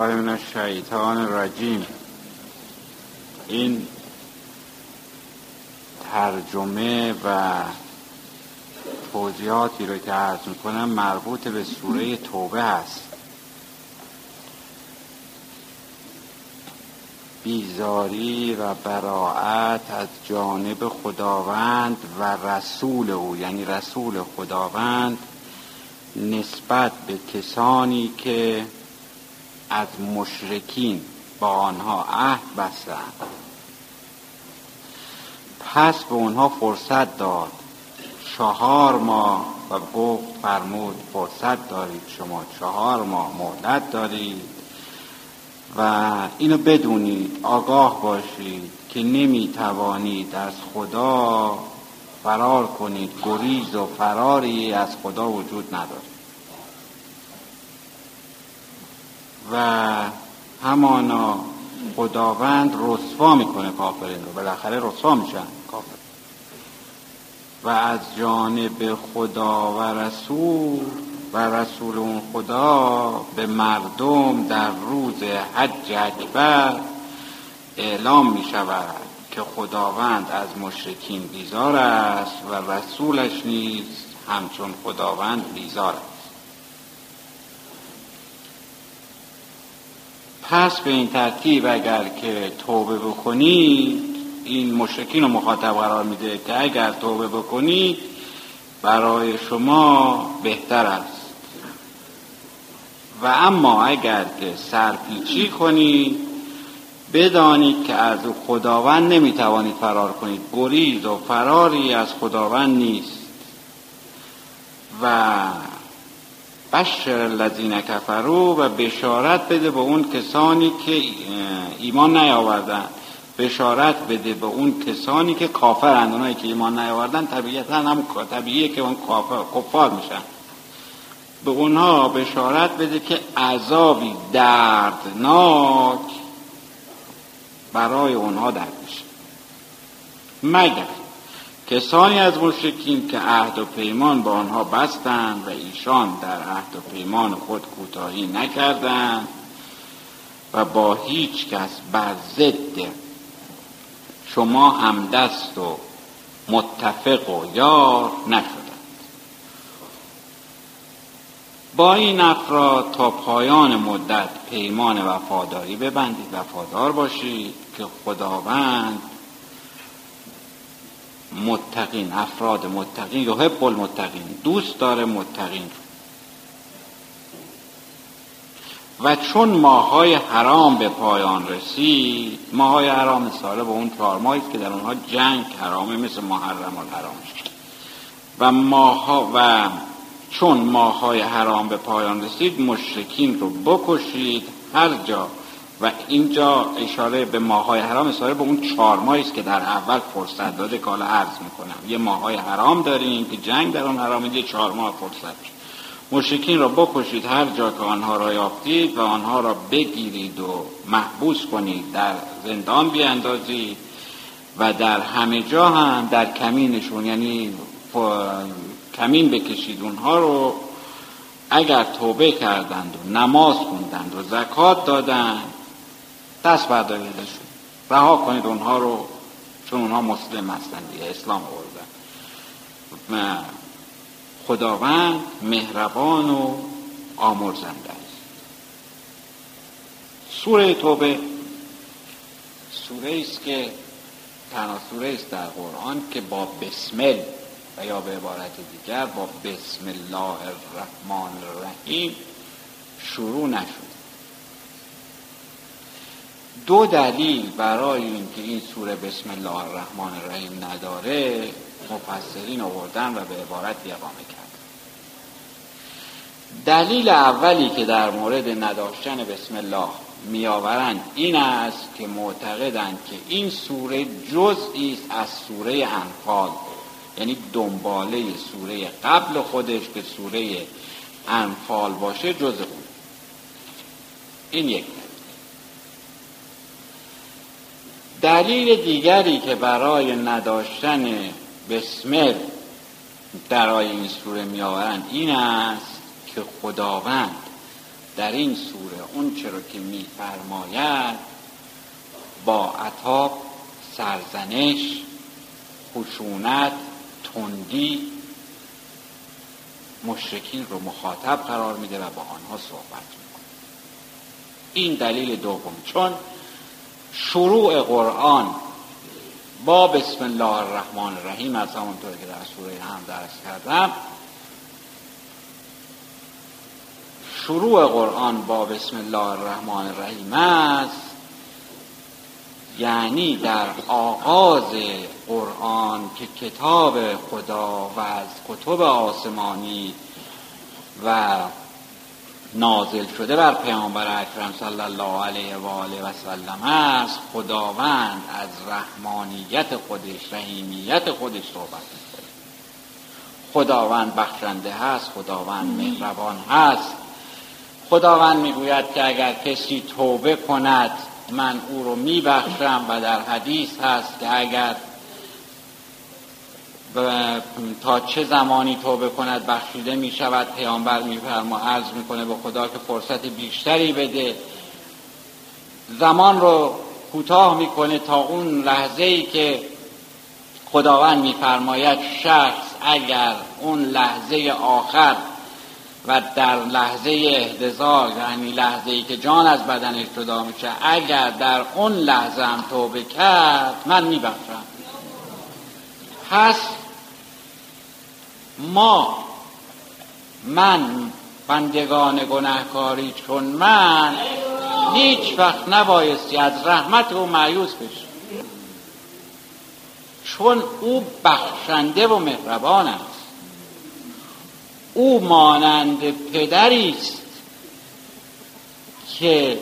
من الشیطان الرجیم این ترجمه و توضیحاتی رو که عرض می‌کنم مربوط به سوره توبه هست. بیزاری و براعت از جانب خداوند و رسول او یعنی رسول خداوند نسبت به کسانی که از مشرکین با آنها عهد بستند. پس به اونها فرصت داد. چهار ماه و گفت فرمود فرصت دارید شما چهار ماه مهلت دارید و اینو بدونید آگاه باشید که نمی توانید از خدا فرار کنید. گریز و فراری از خدا وجود ندارد. و همانا خداوند رسوا می‌کنه کافرین رو. بالاخره رسوا میشن کافر و از جانب خدا و رسول و رسول اون خدا به مردم در روز حج اکبر اعلام می شود که خداوند از مشرکین بیزار است و رسولش نیز همچون خداوند بیزار است. پس به این ترتیب اگر که توبه بکنید این مشرکین رو مخاطب قرار میده که اگر توبه بکنید برای شما بهتر است. و اما اگر که سرپیچی کنید بدانید که از خداوند نمی‌توانید فرار کنید. گریز و فراری از خداوند نیست. و بشر الذین کفرو و بشارت بده به اون کسانی که ایمان نیاوردن. بشارت بده به اون کسانی که کافرند اونایی که ایمان نیاوردن طبیعتا هم طبیعیه که اون کافر کفار میشن. به اونها بشارت بده که عذابی دردناک برای اونها در میشه مگر کسانی از مشرکین که عهد و پیمان با آنها بستند و ایشان در عهد و پیمان خود کوتاهی نکردند و با هیچ کس بر ضد شما همدست و متفق و یار نشدند. با این افراد تا پایان مدت پیمان وفاداری ببندید. وفادار باشید که خداوند متقین افراد متقین یحب المتقین دوست داره متقین و چون ماهای حرام به پایان رسید ماهای حرام مثاله به اون چهار ماهی که در اونها جنگ حرامه مثل محرم الحرام. و ماها و چون ماهای حرام به پایان رسید مشرکین رو بکشید هر جا و اینجا اشاره به ماهای حرام اشاره به اون چهار ماهی است که در اول فرصت داده که حالا عرض می‌کنم. یه ماهای حرام داریم که جنگ در آن حرام یه چهار ماه فرصت مشرکین را بکشید هر جا که آنها را یافتید و آنها را بگیرید و محبوس کنید در زندان بیاندازید و در همه جا هم در کمینشون یعنی کمین بکشید اونها رو. اگر توبه کردند و نماز خوندند و زکات دادند دست برداریدشون رها کنید اونها رو چون اونها مسلم هستند دیگه اسلام آوردن خداوند مهربان و آمرزنده است. سوره توبه سوره است که تنها سوره است در قرآن که با بسمل و یا به عبارت دیگر با بسم الله الرحمن الرحیم شروع نشد. دو دلیل برای اینکه این سوره بسم الله الرحمن الرحیم نداره مفسرین آوردن و به عبارت اقامه کرد. دلیل اولی که در مورد نداشتن بسم الله میآورند این است که معتقدند که این سوره جزئی است از سوره انفال یعنی دنباله سوره قبل خودش که سوره انفال باشه جز اون. این یک. دلیل دیگری که برای نداشتن بسمل درای این سوره میآورند این است که خداوند در این سوره اون چرا که میفرماید با عطاب سرزنش خشونت تندی مشرکین رو مخاطب قرار میده و با آنها صحبت می‌کنه. این دلیل دوم. چون شروع قرآن با بسم الله الرحمن الرحیم از همونطور که در سوره هم درس کردم. شروع قرآن با بسم الله الرحمن الرحیم است یعنی در آغاز قرآن که کتاب خدا و از کتب آسمانی و نازل شده بر پیامبر اکرم صلی الله علیه و آله و سلم است. خداوند از رحمانیت خودش رحیمیت خودش صحبت می‌کنه. خداوند بخشنده هست خداوند مهربان هست. خداوند می‌گوید که اگر کسی توبه کند من او رو میبخشم و در حدیث هست که اگر تا چه زمانی توبه کند بخشیده می شود پیامبر میفرما عرض می‌کنه به خدا که فرصت بیشتری بده. زمان رو کوتاه می‌کنه تا اون لحظه ای که خداوند میفرماید شخص اگر اون لحظه آخر و در لحظه احتضار یعنی لحظه ای که جان از بدنش جدا میشه اگر در اون لحظه هم توبه کرد من میبخشم. پس ما من بندگان گناهکاری چون من هیچ وقت نبایستی از رحمت او معیوز بشه چون او بخشنده و مهربان است. او مانند پدری است که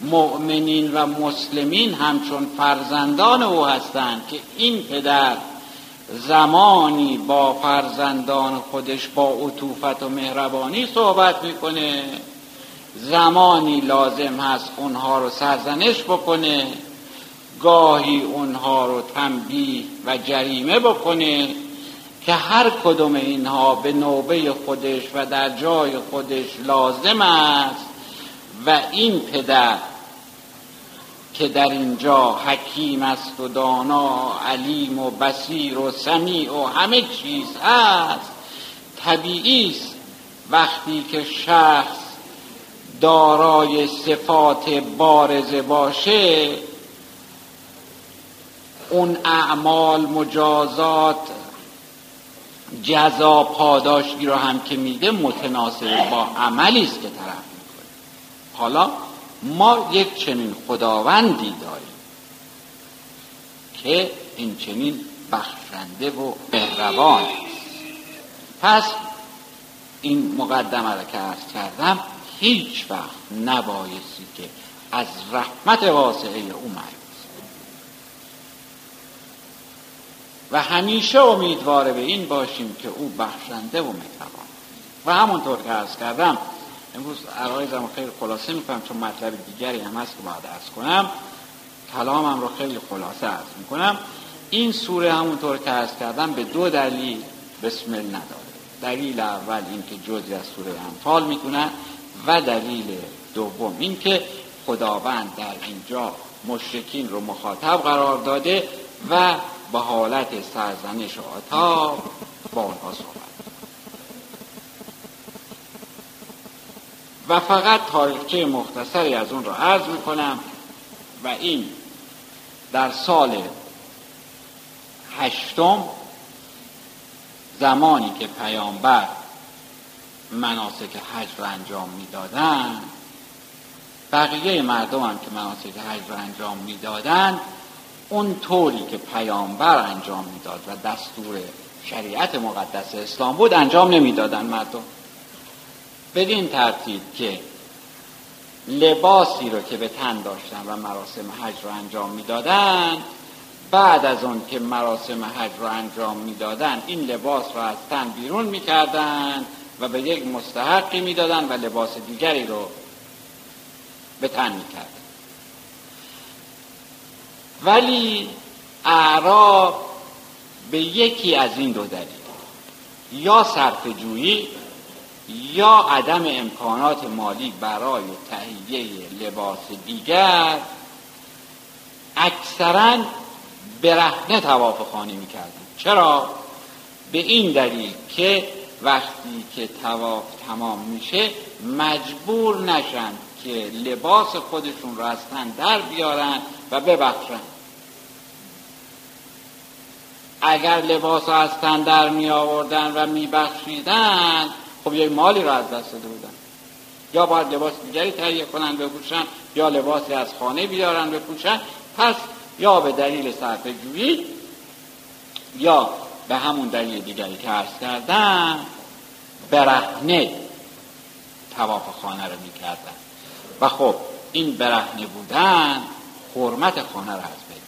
مؤمنین و مسلمین همچون فرزندان او هستند که این پدر زمانی با فرزندان خودش با عطوفت و مهربانی صحبت می‌کنه. زمانی لازم هست اونها رو سرزنش بکنه. گاهی اونها رو تنبیه و جریمه بکنه که هر کدوم اینها به نوبه خودش و در جای خودش لازم است و این پدر که در اینجا حکیم است و دانا علیم و بسیر و سمیع و همه چیز هست. طبیعی است وقتی که شخص دارای صفات بارزه باشه اون اعمال مجازات جزا پاداشی رو هم که میده متناسب با عملی است که طرف می‌کنه. حالا ما یک چنین خداوندی داریم که این چنین بخشنده و مهربان پس این مقدمه را که ارز کردم هیچ وقت نبایستی که از رحمت واسعه او و همیشه امیدواره به این باشیم که او بخشنده و مهربان و همونطور که ارز کردم امروز عرایزم خیلی خلاصه می‌کنم چون مطلب دیگری هم هست که باید ارز کنم. کلامم رو خیلی خلاصه ارز می‌کنم. این سوره همونطور که ارز کردم به دو دلیل بسمل نداره. دلیل اول اینکه جزی از سوره انفال می‌کنه و دلیل دوم اینکه خداوند در اینجا مشرکین رو مخاطب قرار داده و به حالت سرزنش و عطاب با آنها و فقط تاریخچه مختصری از اون را عرض می‌کنم و این در سال هشتم زمانی که پیامبر مناسک حج را انجام می‌دادند بقیه مردم هم که مناسک حج را انجام می‌دادند اون طوری که پیامبر انجام می‌داد و دستور شریعت مقدس اسلام بود انجام نمی‌دادن مردم. بدین ترتیب که لباسی رو که به تن داشتن و مراسم حج رو انجام می‌دادن بعد از اون که مراسم حج رو انجام می‌دادن این لباس رو از تن بیرون می‌کردن و به یک مستحقی می‌دادن و لباس دیگری رو به تن می‌کردن. ولی اعراب به یکی از این دو دلیل یا صرف جویی یا عدم امکانات مالی برای تهیه لباس دیگر اکثرا برهنه تواف خانه می‌کردن چرا؟ به این دلیل که وقتی که تواف تمام میشه مجبور نشن که لباس خودشون رو از تن در بیارن و ببخشن اگر لباس رو از تن در می آوردن و می بخشیدن خب یک مالی رو از دست داده بودن. یا باید لباس دیگری تهیه کنن بپوشن یا لباسی از خانه بیارن بپوشن. پس یا به دلیل صرف جویی یا به همون دلیل دیگری که عرض کردم برهنه تواف خانه رو می‌کردن. و خب این برهنه بودن حرمت خانه رو از بین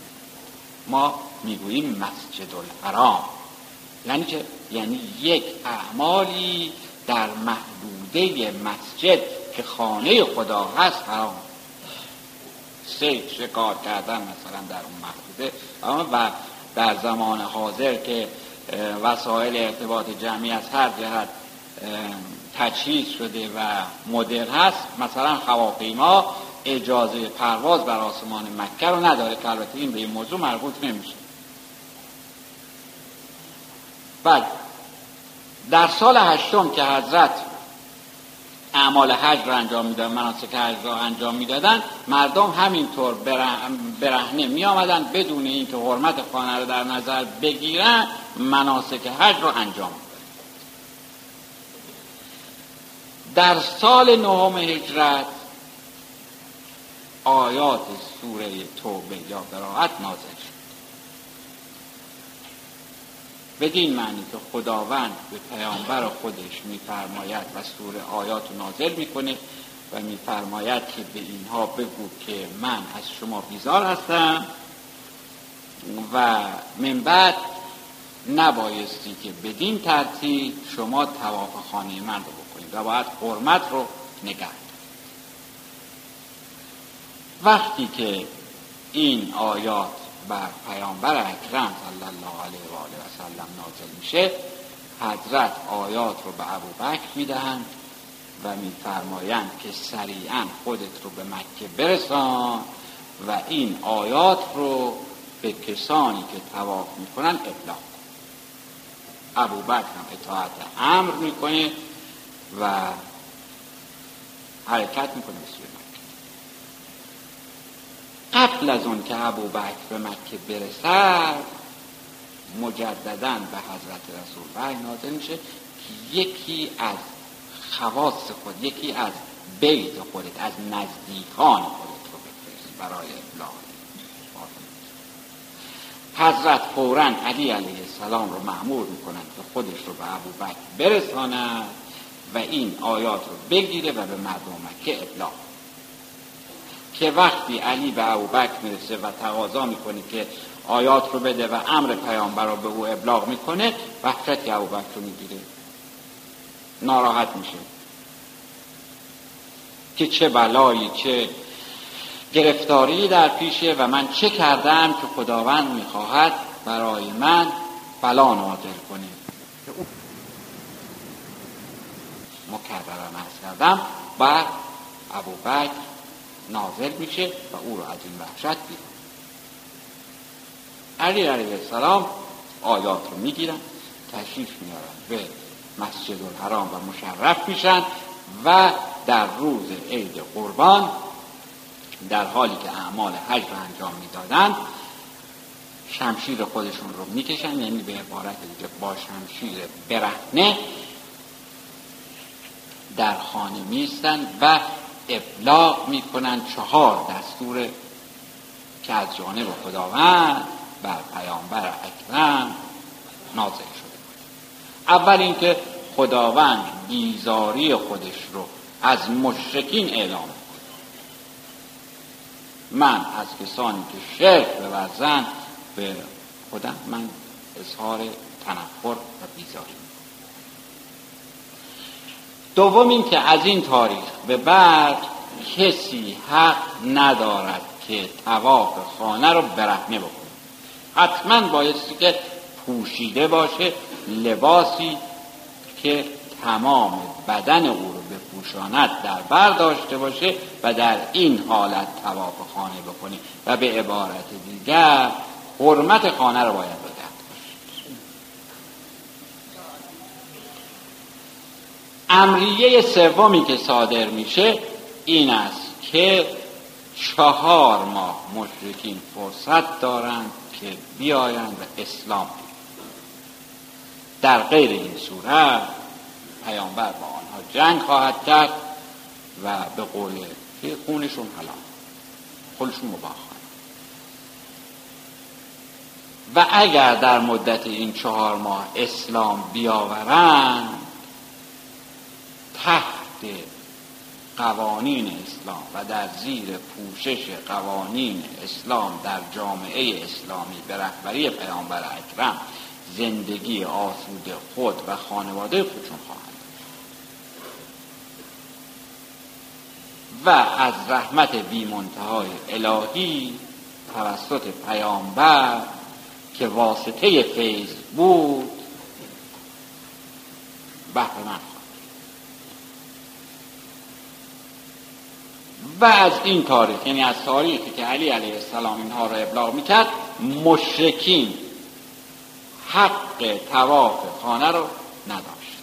ما می‌گوییم مسجد الحرام یعنی که یعنی یک اعمالی در محدوده مسجد که خانه خدا هست حرام. سه شکار کردن مثلا در اون محدوده. اما در زمان حاضر که وسایل ارتباط جمعی از هر جهت تجهیز شده و مدر هست مثلا هواپیما اجازه پرواز بر آسمان مکه رو نداره که البته این به این موضوع مربوط نمیشه. بله. در سال هشتم که حضرت اعمال حج رو انجام می‌دادن مناسک حج رو انجام می‌دادن مردم همینطور برهنه می آمدن بدون اینکه حرمت خانه رو در نظر بگیرن مناسک حج رو انجام در سال نهم هجرت آیات سوره توبه یا براعت نازل شد. بدین معنی که خداوند به پیامبر خودش میفرماید و سوره آیات نازل می‌کنه و میفرماید که به اینها بگو که من از شما بیزار هستم و من بعد نبایستی که بدین ترتیب شما تواف خانه من رو بکنید و باید حرمت رو نگه وقتی که این آیات بر پیامبر اکرم صلی الله علیه و آله و سلم نازل میشه حضرت آیات رو به ابو بکر می‌دهند و میفرمایند که سریعا خودت رو به مکه برسان و این آیات رو به کسانی که تواف می‌کنن ابلاغ کن. ابو بکر هم اطاعت امر می‌کنه و حرکت می‌کنه به قبل از اون که ابو بکر به مکه برسد مجددا به حضرت رسول وحی نازل میشه که یکی از خواص خود یکی از بیت خودت از نزدیکان خودت رو بفرست برای ابلاغ حضرت فورا علی علیه السلام رو معمور می‌کنند که خودش رو به ابو بکر برساند و این آیات رو بگیره و به مردم مکه ابلاغ که وقتی علی به ابو بکر می‌رسه و تقاضا می‌کنه که آیات رو بده و امر پیامبر رو به او ابلاغ می‌کنه وحشت ابو بکر رو می‌گیره. ناراحت میشه. که چه بلایی چه گرفتاری در پیشه و من چه کردم که خداوند می‌خواهد برای من بلا نازل کنه. مکررم ارز کردم ابو بکر نازل میشه و او رو از این وحشت بیرون. علی علیه السلام آیات رو می‌گیرن تشریف میارن به مسجد الحرام و مشرف میشن و در روز عید قربان در حالی که اعمال حج رو انجام می‌دادن شمشیر خودشون رو می‌کشن یعنی به عبارت دیگه با شمشیر برهنه در خانه میستن و ابلاغ می‌کنن چهار دستور که از جانب خداوند بر پیامبر اکرم نازل شده اول اینکه خداوند بیزاری خودش رو از مشرکین اعلام کنه من از کسانی که شرک بورزن به خودم من اظهار تنفر و بیزاری دوم اینکه از این تاریخ به بعد کسی حق ندارد که تواف خانه رو برهنه بکنه. حتما بایستی که پوشیده باشه لباسی که تمام بدن او رو بپوشاند در برداشته باشه و در این حالت تواف خانه بکنه. و به عبارت دیگر حرمت خانه رو باید بده امریه سومی که صادر میشه این است که چهار ماه مشرکین فرصت دارند که بیایند و اسلام در غیر این صورت پیامبر با آنها جنگ خواهد کرد و به قول که خونشون حلال. خودشون مباح و اگر در مدت این چهار ماه اسلام بیاورند تحت قوانین اسلام و در زیر پوشش قوانین اسلام در جامعه اسلامی به رهبری پیامبر اکرم زندگی آسوده خود و خانواده خودشون خواهند و از رحمت بیمنتهای الهی توسط پیامبر که واسطه فیض بود بهره و از این تاریخ یعنی از تاریخی که علی علیه السلام اینها را ابلاغ می‌کرد مشرکین حق تواف خانه رو نداشت.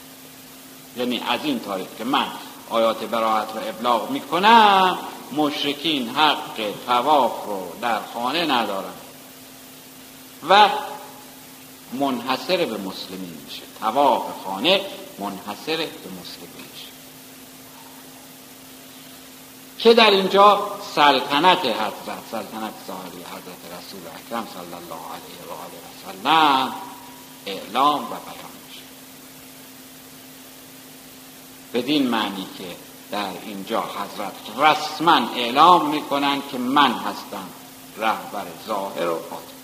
یعنی از این تاریخ که من آیات براعت رو ابلاغ می‌کنم مشرکین حق تواف رو در خانه ندارن و منحصر به مسلمین میشه. تواف خانه منحصر به مسلمین. که در اینجا سلطنت حضرت سلطنت ظاهری حضرت رسول اکرم صلی الله علیه و آله و سلم اعلام و بیان میشه. بدین معنی که در اینجا حضرت رسما اعلام می‌کنند که من هستم رهبر ظاهر و باطن.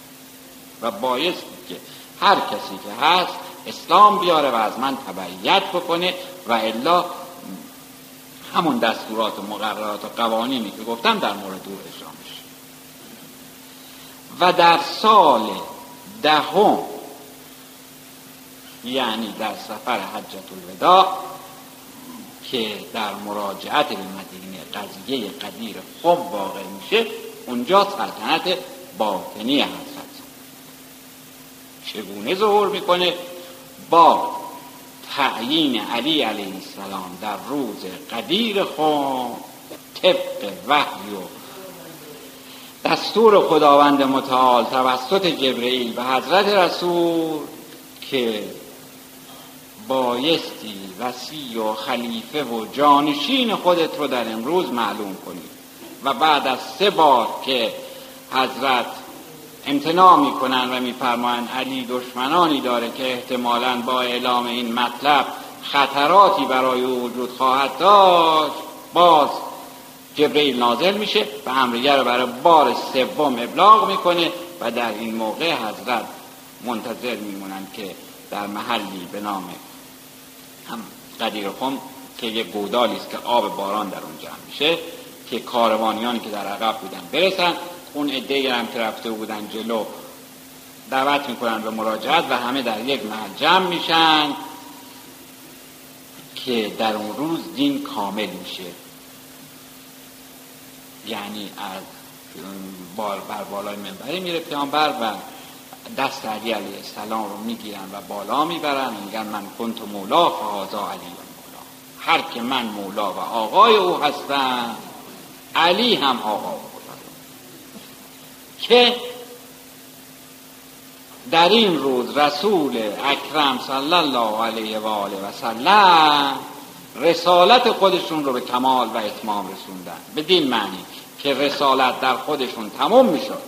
و بایستی که هر کسی که هست اسلام بیاره و از من تبعیت بکنه و الا همون دستورات و مقررات و قوانینی که گفتم در مورد او اجرا میشه. و در سال دهم یعنی در سفر حجت الوداع که در مراجعت به مدینه قضیه قدیر خم واقع میشه اونجا سلطنت باطنی حضرت چگونه ظهور می‌کنه؟ با تعیین علی علیه السلام در روز قدیر خود طبق وحی و دستور خداوند متعال توسط جبرئیل و حضرت رسول که بایستی وسیع و خلیفه و جانشین خودت رو در امروز معلوم کنی. و بعد از سه بار که حضرت امتناع می‌کنن و میفرمایند علی دشمنانی داره که احتمالا با اعلام این مطلب خطراتی برای او وجود خواهد داشت. باز جبرئیل نازل میشه و امریه رو برای بار سوم ابلاغ می‌کنه و در این موقع حضرت منتظر میمونند که در محلی به نام هم قدیر خم که یک گودالی است که آب باران در اونجا میشه که کاروانیانی که در عقب بودن برسن اون عده هم که رفته بودن جلو دعوت می‌کنن به مراجعت و همه در یک محل میشن که در اون روز دین کامل میشه. یعنی از بار بر بالای منبری میره پیامبر و دست علی علیه السلام رو می‌گیرن و بالا می‌برن. میگن من کنت مولا فهازا علی مولا. هر که من مولا و آقای او هستم علی هم آقا. که در این روز رسول اکرم صلی الله علیه و آله و سلم رسالت خودشون رو به کمال و اتمام رسوندن. بدین معنی که رسالت در خودشون تمام می‌شد.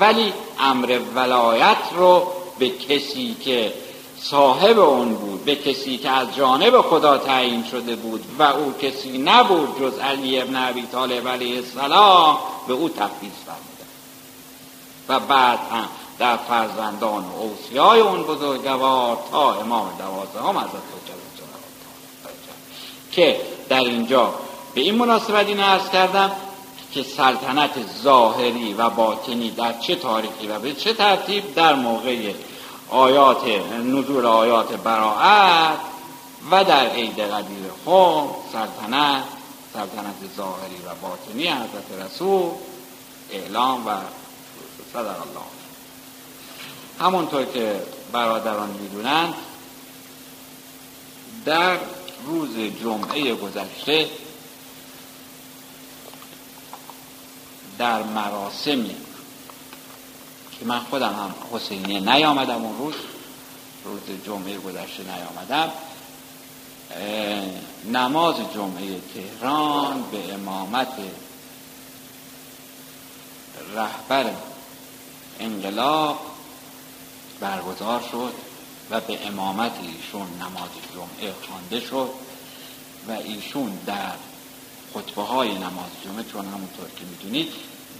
ولی امر ولایت رو به کسی که صاحب اون بود به کسی که از جانب خدا تعیین شده بود و او کسی نبود جز علی ابن ابی طالب علیه السلام به او تفویض فرمود. و بعد هم در فرزندان و اوسیای اون بزرگوار تا امام دوازده هم از که در اینجا به این مناسبت این ارز کردم که سلطنت ظاهری و باطنی در چه تاریخی و به چه ترتیب در موقع آیات نزول آیات براعت و در عید قدیر خم سلطنت سلطنت ظاهری و باطنی حضرت رسول اعلام و صدر الله. همونطور که برادران می‌دونند در روز جمعه گذشته در مراسمی که من خودم هم حسینیه نیامدم اون روز روز جمعه گذشته نیامدم نماز جمعه تهران به امامت رهبر انقلاب برگزار شد و به امامت ایشون نماز جمعه خوانده شد و ایشون در خطبه های نماز جمعه چون همونطور که می‌دونید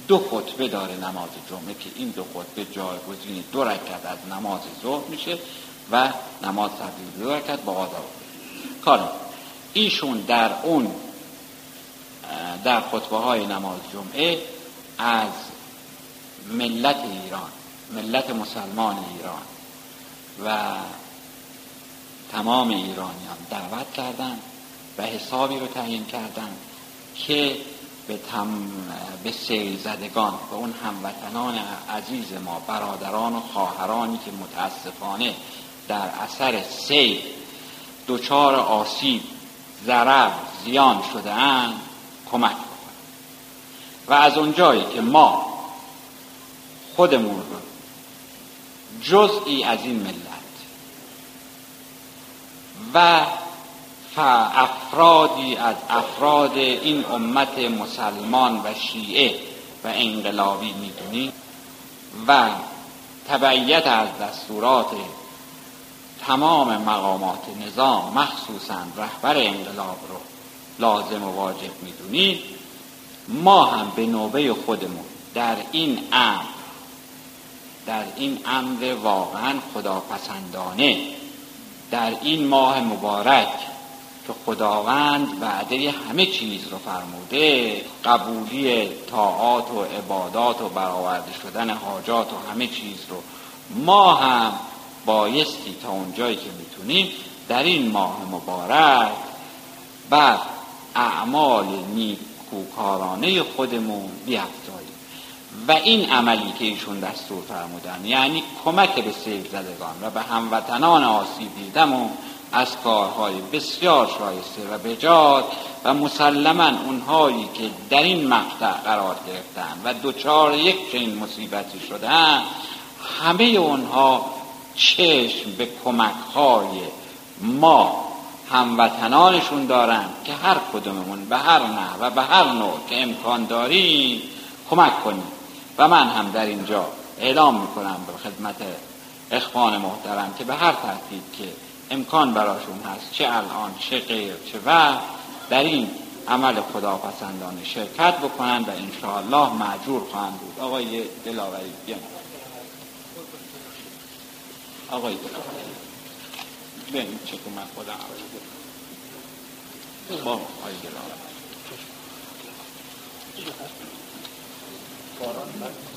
دو خطبه داره نماز جمعه که این دو خطبه جایگزین دو رکعت از نماز ظهر میشه و نماز تبدیل دو رکعت با آداب کار ایشون در اون در خطبه های نماز جمعه از ملت ایران ملت مسلمان ایران و تمام ایرانیان دعوت کردند و حسابی رو تعیین کردند که به, تم... به سیل زدگان به اون هموطنان عزیز ما برادران و خواهرانی که متاسفانه در اثر سیل دچار آسیب ضرر زیان شده اند کمک بکنند. و از اونجایی که ما خودمون رو. جزئی از این ملت. و افرادی از افراد این امت مسلمان و شیعه و انقلابی می‌دونیم و تبعیت از دستورات تمام مقامات نظام مخصوصا رهبر انقلاب رو لازم و واجب می‌دونید ما هم به نوبه خودمون در این امر در این امر واقعا خداپسندانه. در این ماه مبارک که خداوند وعده همه چیز رو فرموده قبولی طاعات و عبادات و برآورده شدن حاجات و همه چیز رو ما هم بایستی تا اونجایی که می‌تونیم در این ماه مبارک بر اعمال نیکوکارانه خودمون بیافزاییم و این عملی که ایشون دستور فرمودن یعنی کمک به سیل زدگان و به هموطنان آسیب دیدمون از کارهای بسیار شایسته و بجاد و مسلما اونهایی که در این مقطع قرار گرفتن و دوچار یک چنین مصیبتی شدن همه اونها چشم به کمک های ما هموطنانشون دارن که هر کدوممون به هر نه و به هر نوع که امکان داریم کمک کنیم. و من هم در اینجا اعلام می‌کنم به خدمت اخوان محترم که به هر ترتیب که امکان براشون هست چه الان چه غیر چه و در این عمل خداپسندانه شرکت بکنن و انشاءالله معجور خواهند بود. آقای دلاوری بیان آقای دلاوری. ببین چه من خودم با آقای دلاوری. Corona